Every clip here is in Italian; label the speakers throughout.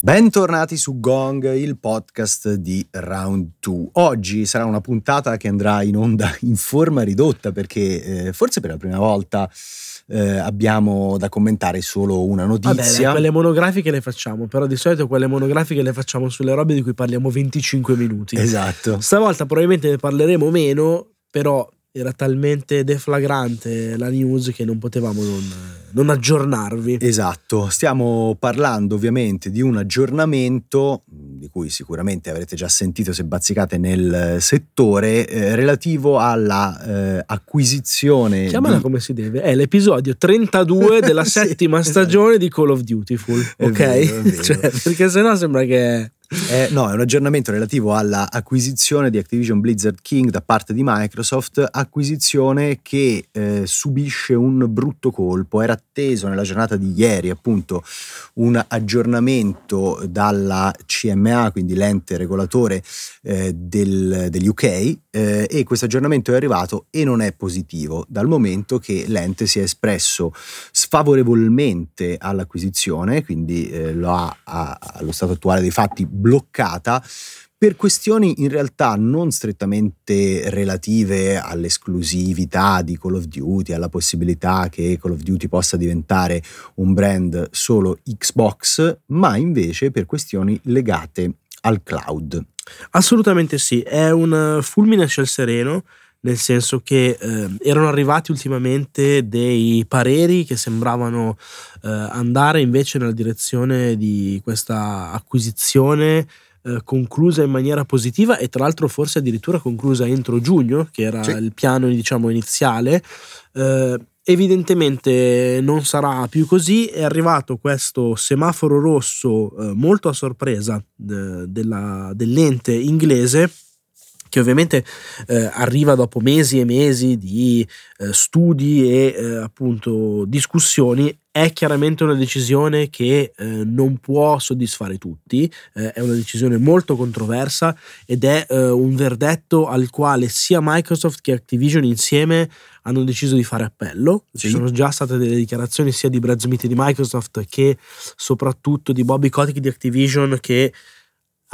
Speaker 1: Bentornati su Gong, il podcast di Round 2. Oggi sarà una puntata che andrà in onda in forma ridotta perché eh, forse per la prima volta eh, abbiamo da commentare solo una notizia.
Speaker 2: Vabbè, quelle monografiche le facciamo, però di solito quelle monografiche le facciamo sulle robe di cui parliamo 25 minuti.
Speaker 1: Esatto.
Speaker 2: Stavolta probabilmente ne parleremo meno, però era talmente deflagrante la news che non potevamo non, non, aggiornarvi.
Speaker 1: Esatto, stiamo parlando ovviamente di un aggiornamento di cui sicuramente avrete già sentito se bazzicate nel settore eh, relativo alla eh, acquisizione
Speaker 2: Chiamala
Speaker 1: di...
Speaker 2: come si deve, è l'episodio 32 della sì, settima esatto. stagione di Call of Dutiful, ok? Vero, cioè, perché sennò sembra che
Speaker 1: eh, no, è un aggiornamento relativo all'acquisizione di Activision Blizzard King da parte di Microsoft, acquisizione che eh, subisce un brutto colpo. Era atteso nella giornata di ieri appunto un aggiornamento dalla CMA, quindi l'ente regolatore eh, del, degli UK, eh, e questo aggiornamento è arrivato e non è positivo, dal momento che l'ente si è espresso sfavorevolmente all'acquisizione, quindi eh, lo ha, ha allo stato attuale dei fatti bloccata per questioni in realtà non strettamente relative all'esclusività di Call of Duty, alla possibilità che Call of Duty possa diventare un brand solo Xbox, ma invece per questioni legate al cloud.
Speaker 2: Assolutamente sì, è un fulmine a ciel sereno nel senso che eh, erano arrivati ultimamente dei pareri che sembravano eh, andare invece nella direzione di questa acquisizione eh, conclusa in maniera positiva e tra l'altro forse addirittura conclusa entro giugno, che era sì. il piano diciamo iniziale. Eh, evidentemente non sarà più così, è arrivato questo semaforo rosso eh, molto a sorpresa della, dell'ente inglese che ovviamente eh, arriva dopo mesi e mesi di eh, studi e eh, appunto discussioni, è chiaramente una decisione che eh, non può soddisfare tutti, eh, è una decisione molto controversa ed è eh, un verdetto al quale sia Microsoft che Activision insieme hanno deciso di fare appello. Sì. Ci sono già state delle dichiarazioni sia di Brad Smith di Microsoft che soprattutto di Bobby Kotick di Activision che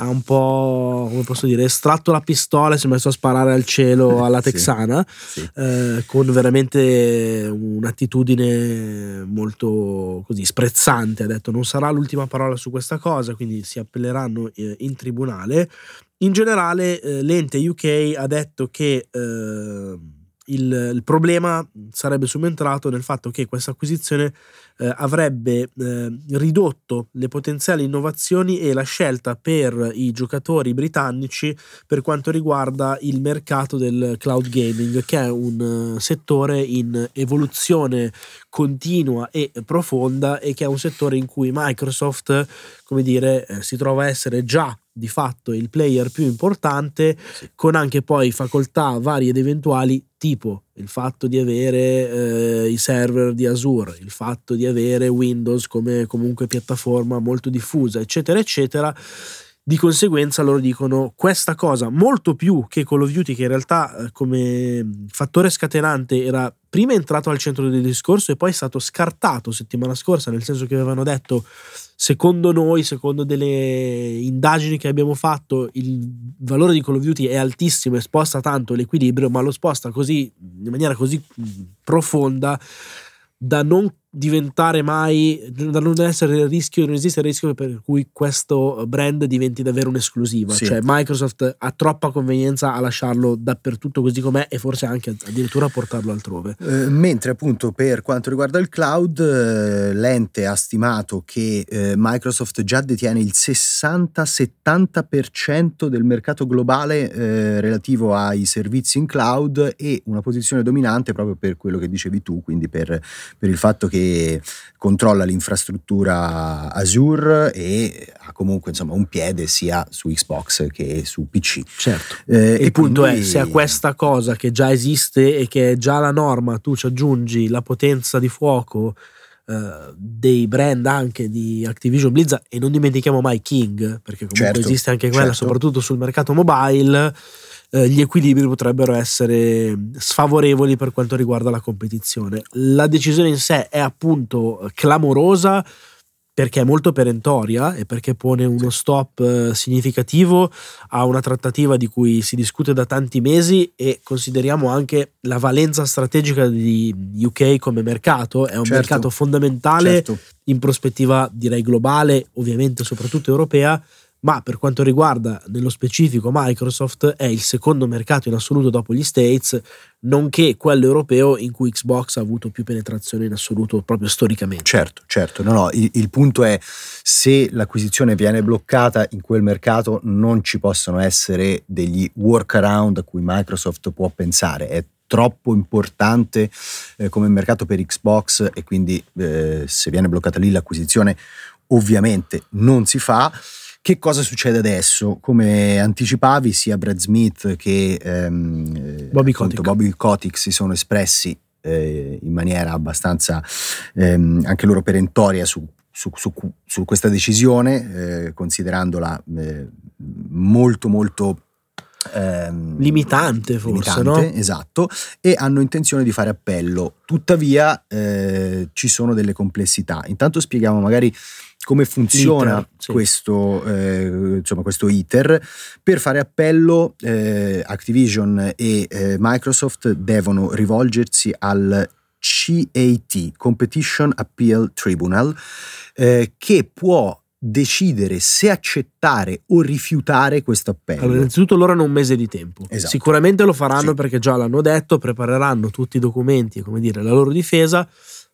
Speaker 2: ha un po', come posso dire, estratto la pistola e si è messo a sparare al cielo alla texana, sì, sì. Eh, con veramente un'attitudine molto così sprezzante. Ha detto non sarà l'ultima parola su questa cosa, quindi si appelleranno eh, in tribunale. In generale eh, l'ente UK ha detto che eh, il, il, problema sarebbe subentrato nel fatto che questa acquisizione eh, avrebbe eh, ridotto le potenziali innovazioni e la scelta per i giocatori britannici per quanto riguarda il mercato del cloud gaming, che è un uh, settore in evoluzione continua e profonda e che è un settore in cui Microsoft, come dire, eh, si trova a essere già di fatto il player più importante, sì. con anche poi facoltà varie ed eventuali, tipo il fatto di avere eh, i server di Azure, il fatto di avere Windows come comunque piattaforma molto diffusa, eccetera, eccetera. Di conseguenza loro dicono questa cosa molto più che Call of Duty che in realtà eh, come fattore scatenante era prima entrato al centro del discorso e poi è stato scartato settimana scorsa, nel senso che avevano detto secondo noi, secondo delle indagini che abbiamo fatto, il valore di Call of Duty è altissimo e sposta tanto l'equilibrio, ma lo sposta così in maniera così profonda da non diventare mai, da non essere il rischio, non esiste il rischio per cui questo brand diventi davvero un'esclusiva. Sì. Cioè Microsoft ha troppa convenienza a lasciarlo dappertutto così com'è e forse anche addirittura a portarlo altrove.
Speaker 1: Eh, mentre appunto per quanto riguarda il cloud, eh, l'ente ha stimato che eh, Microsoft già detiene il 60-70% del mercato globale eh, relativo ai servizi in cloud e una posizione dominante proprio per quello che dicevi tu, quindi per, per il fatto che che controlla l'infrastruttura Azure e ha comunque insomma, un piede sia su Xbox che su PC.
Speaker 2: Certo. Eh, il punto quindi... è se a questa cosa che già esiste e che è già la norma tu ci aggiungi la potenza di fuoco eh, dei brand anche di Activision Blizzard e non dimentichiamo mai King, perché comunque certo, esiste anche quella, certo. soprattutto sul mercato mobile, eh, gli equilibri potrebbero essere sfavorevoli per quanto riguarda la competizione. La decisione in sé è appunto clamorosa perché è molto perentoria e perché pone uno stop eh, significativo a una trattativa di cui si discute da tanti mesi e consideriamo anche la valenza strategica di UK come mercato, è un certo, mercato fondamentale certo. in prospettiva direi globale, ovviamente soprattutto europea, ma per quanto riguarda nello specifico Microsoft è il secondo mercato in assoluto dopo gli States, nonché quello europeo in cui Xbox ha avuto più penetrazione in assoluto proprio storicamente.
Speaker 1: Certo, certo, no, no, il, il punto è se l'acquisizione viene bloccata in quel mercato non ci possono essere degli workaround a cui Microsoft può pensare, è troppo importante eh, come mercato per Xbox e quindi eh, se viene bloccata lì l'acquisizione ovviamente non si fa. Che cosa succede adesso? Come anticipavi, sia Brad Smith che ehm, Bobby, appunto, Bobby Kotick si sono espressi eh, in maniera abbastanza ehm, anche loro perentoria su, su, su, su questa decisione, eh, considerandola eh, molto molto
Speaker 2: ehm, limitante forse, limitante, no?
Speaker 1: Esatto, e hanno intenzione di fare appello. Tuttavia eh, ci sono delle complessità. Intanto spieghiamo magari come funziona sì. questo, eh, insomma, questo iter. Per fare appello eh, Activision e eh, Microsoft devono rivolgersi al CAT, Competition Appeal Tribunal, eh, che può decidere se accettare o rifiutare questo appello.
Speaker 2: Allora, innanzitutto loro hanno un mese di tempo. Esatto. Sicuramente lo faranno sì. perché già l'hanno detto, prepareranno tutti i documenti e come dire la loro difesa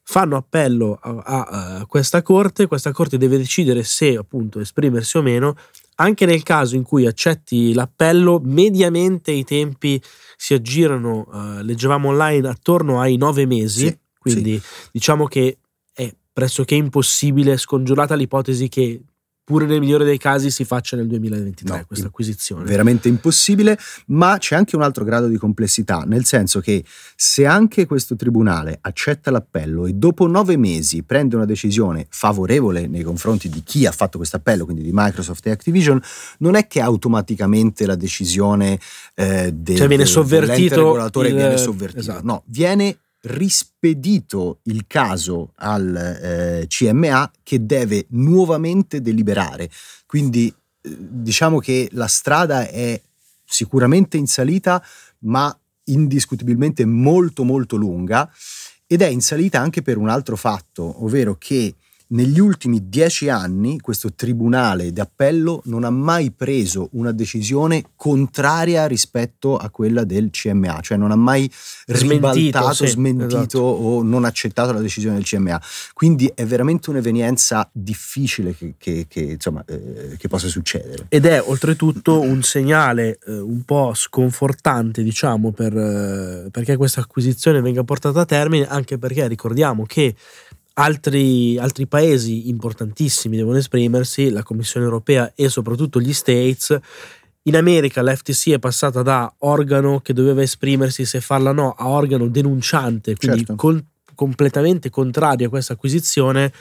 Speaker 2: fanno appello a, a, a, questa corte, questa corte deve decidere se appunto esprimersi o meno, anche nel caso in cui accetti l'appello, mediamente i tempi si aggirano, uh, leggevamo online, attorno ai nove mesi, sì, quindi sì. diciamo che è pressoché impossibile, scongiurata l'ipotesi che pure nel migliore dei casi si faccia nel 2023 no, questa acquisizione.
Speaker 1: Veramente impossibile, ma c'è anche un altro grado di complessità, nel senso che se anche questo tribunale accetta l'appello e dopo nove mesi prende una decisione favorevole nei confronti di chi ha fatto questo appello, quindi di Microsoft e Activision, non è che automaticamente la decisione eh, del,
Speaker 2: cioè viene sovvertito
Speaker 1: regolatore il... viene sovvertito, esatto. no, viene rispedito il caso al eh, CMA che deve nuovamente deliberare. Quindi eh, diciamo che la strada è sicuramente in salita, ma indiscutibilmente molto molto lunga ed è in salita anche per un altro fatto, ovvero che negli ultimi dieci anni questo tribunale d'appello non ha mai preso una decisione contraria rispetto a quella del CMA, cioè non ha mai smentito, ribaltato, sì, smentito esatto. o non accettato la decisione del CMA. Quindi è veramente un'evenienza difficile che, che, che, insomma, eh, che possa succedere.
Speaker 2: Ed è oltretutto un segnale eh, un po' sconfortante, diciamo, per, eh, perché questa acquisizione venga portata a termine, anche perché ricordiamo che Altri, altri, paesi importantissimi devono esprimersi, la Commissione europea e soprattutto gli States. In America l'FTC è passata da organo che doveva esprimersi se farla no a organo denunciante, quindi certo. con, completamente contrario a questa acquisizione.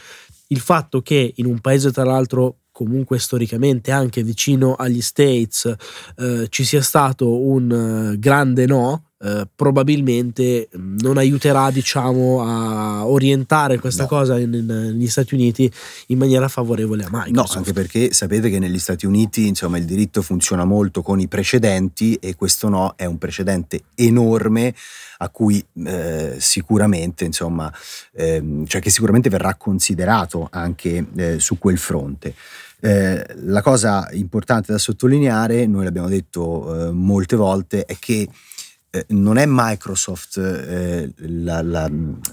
Speaker 2: Il fatto che in un paese tra l'altro comunque storicamente anche vicino agli States eh, ci sia stato un uh, grande no eh, probabilmente non aiuterà diciamo a orientare questa no. cosa in, in, negli Stati Uniti in maniera favorevole a Microsoft.
Speaker 1: No, anche perché sapete che negli Stati Uniti insomma il diritto funziona molto con i precedenti e questo no è un precedente enorme a cui eh, sicuramente insomma ehm, cioè che sicuramente verrà considerato anche eh, su quel fronte. Eh, la cosa importante da sottolineare, noi l'abbiamo detto eh, molte volte, è che non è Microsoft eh, la, la,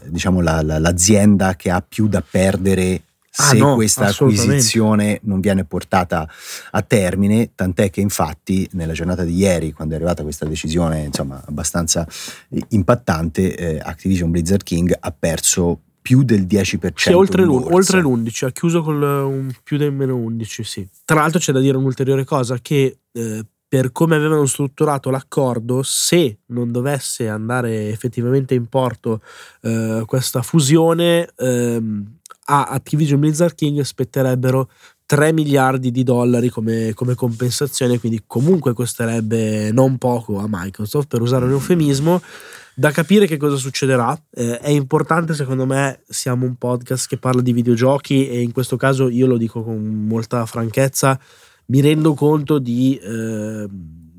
Speaker 1: diciamo la, l'azienda che ha più da perdere ah, se no, questa acquisizione non viene portata a termine, tant'è che infatti nella giornata di ieri, quando è arrivata questa decisione insomma, abbastanza impattante, eh, Activision Blizzard King ha perso più del 10%.
Speaker 2: Sì, oltre, oltre l'11, ha chiuso con un più del meno 11, sì. Tra l'altro c'è da dire un'ulteriore cosa, che eh, per come avevano strutturato l'accordo, se non dovesse andare effettivamente in porto eh, questa fusione, ehm, a Activision Blizzard King spetterebbero 3 miliardi di dollari come, come, compensazione, quindi comunque costerebbe non poco a Microsoft, per usare un eufemismo. Da capire che cosa succederà. Eh, è importante, secondo me, siamo un podcast che parla di videogiochi e in questo caso io lo dico con molta franchezza mi rendo conto di eh,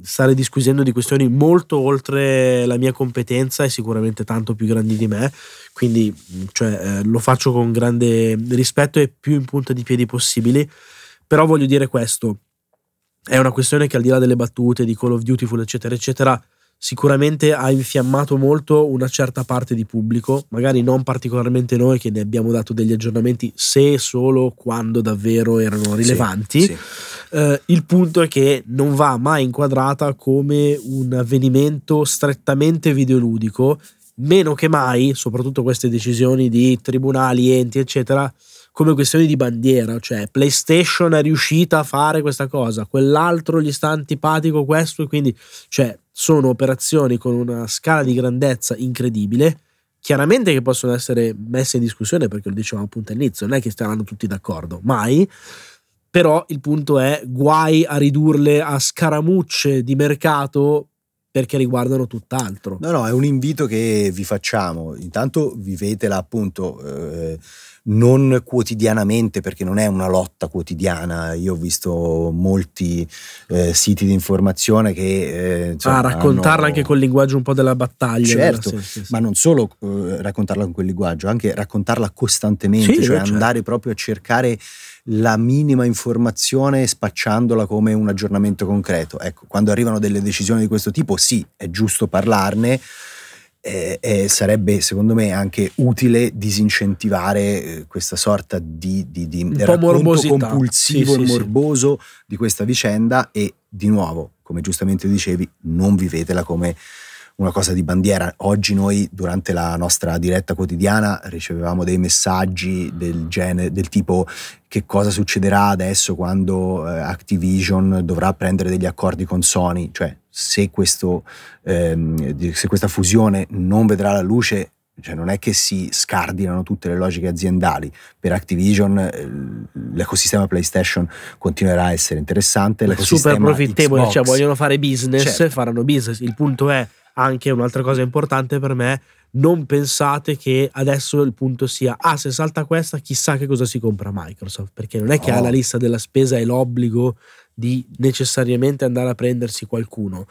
Speaker 2: stare disquisendo di questioni molto oltre la mia competenza e sicuramente tanto più grandi di me, quindi cioè, eh, lo faccio con grande rispetto e più in punta di piedi possibili, però voglio dire questo, è una questione che al di là delle battute di Call of Duty, eccetera, eccetera, sicuramente ha infiammato molto una certa parte di pubblico, magari non particolarmente noi che ne abbiamo dato degli aggiornamenti se e solo quando davvero erano rilevanti. Sì, sì. Uh, il punto è che non va mai inquadrata come un avvenimento strettamente videoludico, meno che mai, soprattutto queste decisioni di tribunali, enti, eccetera, come questioni di bandiera, cioè PlayStation è riuscita a fare questa cosa, quell'altro gli sta antipatico questo e quindi cioè sono operazioni con una scala di grandezza incredibile, chiaramente che possono essere messe in discussione perché lo dicevamo appunto all'inizio, non è che staranno tutti d'accordo, mai. Però il punto è guai a ridurle a scaramucce di mercato perché riguardano tutt'altro.
Speaker 1: No, no, è un invito che vi facciamo. Intanto vivetela appunto eh, non quotidianamente perché non è una lotta quotidiana. Io ho visto molti eh, siti di informazione che...
Speaker 2: Eh, insomma, ah, raccontarla hanno... anche col linguaggio un po' della battaglia.
Speaker 1: Certo, sì, sì, sì. ma non solo eh, raccontarla con quel linguaggio, anche raccontarla costantemente, cioè certo. andare proprio a cercare la minima informazione spacciandola come un aggiornamento concreto. Ecco, quando arrivano delle decisioni di questo tipo, sì, è giusto parlarne. Eh, eh, sarebbe secondo me anche utile disincentivare eh, questa sorta di, di, di racconto compulsivo sì, e morboso sì. di questa vicenda e di nuovo, come giustamente dicevi, non vivetela come una cosa di bandiera. Oggi noi durante la nostra diretta quotidiana ricevevamo dei messaggi del, genere, del tipo che cosa succederà adesso quando eh, Activision dovrà prendere degli accordi con Sony, cioè se, questo, ehm, se questa fusione non vedrà la luce cioè non è che si scardinano tutte le logiche aziendali. Per Activision eh, l'ecosistema PlayStation continuerà a essere interessante.
Speaker 2: Super profittevole, cioè vogliono fare business, certo. faranno business. Il punto è anche un'altra cosa importante per me, non pensate che adesso il punto sia, ah se salta questa chissà che cosa si compra Microsoft, perché non è che oh. ha la lista della spesa e l'obbligo di necessariamente andare a prendersi qualcuno.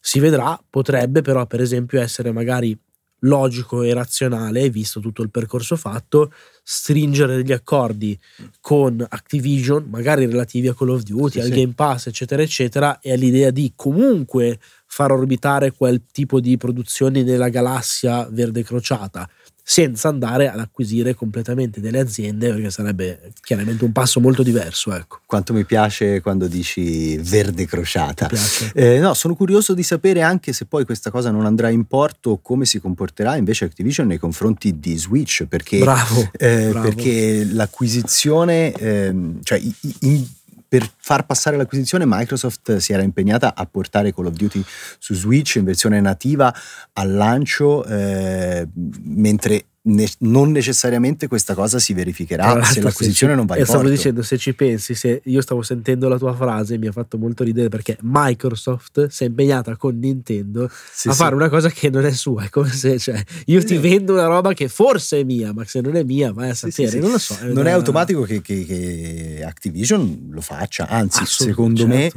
Speaker 2: Si vedrà, potrebbe però per esempio essere magari logico e razionale, visto tutto il percorso fatto, stringere degli accordi con Activision, magari relativi a Call of Duty, sì, al sì. Game Pass, eccetera, eccetera, e all'idea di comunque far orbitare quel tipo di produzioni nella galassia verde crociata senza andare ad acquisire completamente delle aziende perché sarebbe chiaramente un passo molto diverso. Ecco.
Speaker 1: Quanto mi piace quando dici verde crociata. Eh, no, sono curioso di sapere anche se poi questa cosa non andrà in porto come si comporterà invece Activision nei confronti di Switch perché,
Speaker 2: bravo,
Speaker 1: eh,
Speaker 2: bravo.
Speaker 1: perché l'acquisizione, eh, cioè in, per far passare l'acquisizione Microsoft si era impegnata a portare Call of Duty su Switch in versione nativa al lancio, eh, mentre ne- non necessariamente questa cosa si verificherà se l'acquisizione se non va in
Speaker 2: porto. Stavo dicendo, se ci pensi, se io stavo sentendo la tua frase, mi ha fatto molto ridere perché Microsoft si è impegnata con Nintendo sì, a sì. fare una cosa che non è sua. È come se cioè, io ti vendo una roba che forse è mia, ma se non è mia, vai a sapere. Sì, non lo so.
Speaker 1: È non una... è automatico che, che, che, Activision lo faccia, anzi, secondo certo. me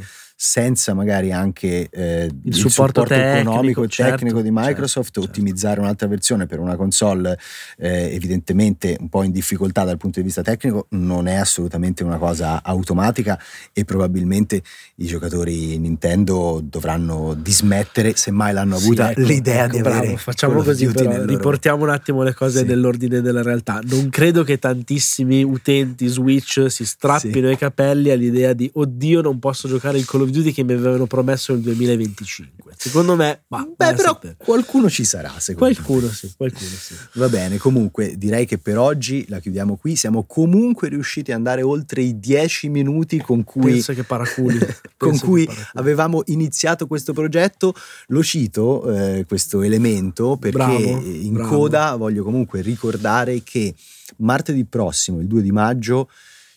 Speaker 1: senza magari anche eh, il, il, supporto, supporto tecnico, economico e certo, tecnico di certo, Microsoft, certo, ottimizzare certo. un'altra versione per una console eh, evidentemente un po' in difficoltà dal punto di vista tecnico non è assolutamente una cosa automatica e probabilmente i giocatori Nintendo dovranno dismettere, se mai l'hanno avuta, sì, ecco, l'idea ecco, di bravo, avere
Speaker 2: facciamo così però, riportiamo un attimo le cose sì. nell'ordine della realtà. Non credo che tantissimi utenti Switch si strappino sì. i capelli all'idea di oddio non posso giocare il Call of Duty che mi avevano promesso nel 2025. Secondo me, ma
Speaker 1: beh, però qualcuno ci sarà.
Speaker 2: Qualcuno me. sì, qualcuno sì.
Speaker 1: Va bene, comunque direi che per oggi la chiudiamo qui. Siamo comunque riusciti ad andare oltre i dieci minuti con cui,
Speaker 2: Penso che paraculi.
Speaker 1: con cui paraculi. avevamo iniziato questo progetto. Lo cito eh, questo elemento perché bravo, in bravo. coda voglio comunque ricordare che martedì prossimo, il 2 di maggio,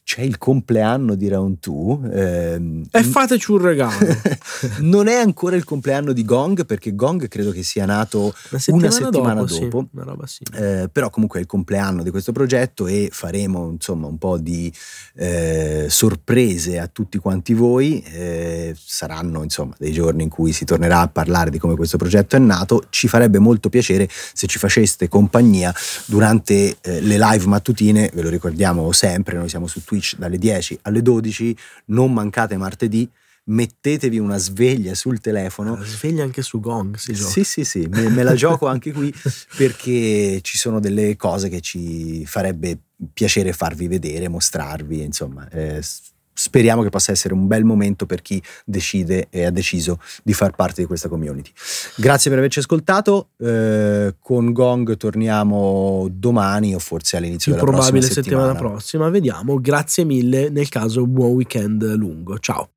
Speaker 1: c'è il compleanno di Round 2
Speaker 2: ehm, e fateci un regalo.
Speaker 1: Non è ancora il compleanno di Gong perché Gong credo che sia nato una settimana, una settimana dopo,
Speaker 2: dopo. Sì,
Speaker 1: eh, però comunque è il compleanno di questo progetto e faremo insomma un po' di eh, sorprese a tutti quanti voi. Eh, saranno insomma dei giorni in cui si tornerà a parlare di come questo progetto è nato. Ci farebbe molto piacere se ci faceste compagnia durante eh, le live mattutine ve lo ricordiamo sempre noi siamo su Twitch Twitch dalle 10 alle 12, non mancate martedì, mettetevi una sveglia sul telefono.
Speaker 2: La sveglia anche su Gong si gioca.
Speaker 1: Sì, sì, sì, me, me la gioco anche qui perché ci sono delle cose che ci farebbe piacere farvi vedere, mostrarvi, insomma. Eh, speriamo che possa essere un bel momento per chi decide e ha deciso di far parte di questa community. Grazie per averci ascoltato. Eh, con Gong torniamo domani o forse all'inizio
Speaker 2: Più
Speaker 1: della
Speaker 2: probabile
Speaker 1: settimana.
Speaker 2: settimana prossima. Vediamo. Grazie mille. Nel caso, buon weekend lungo. Ciao.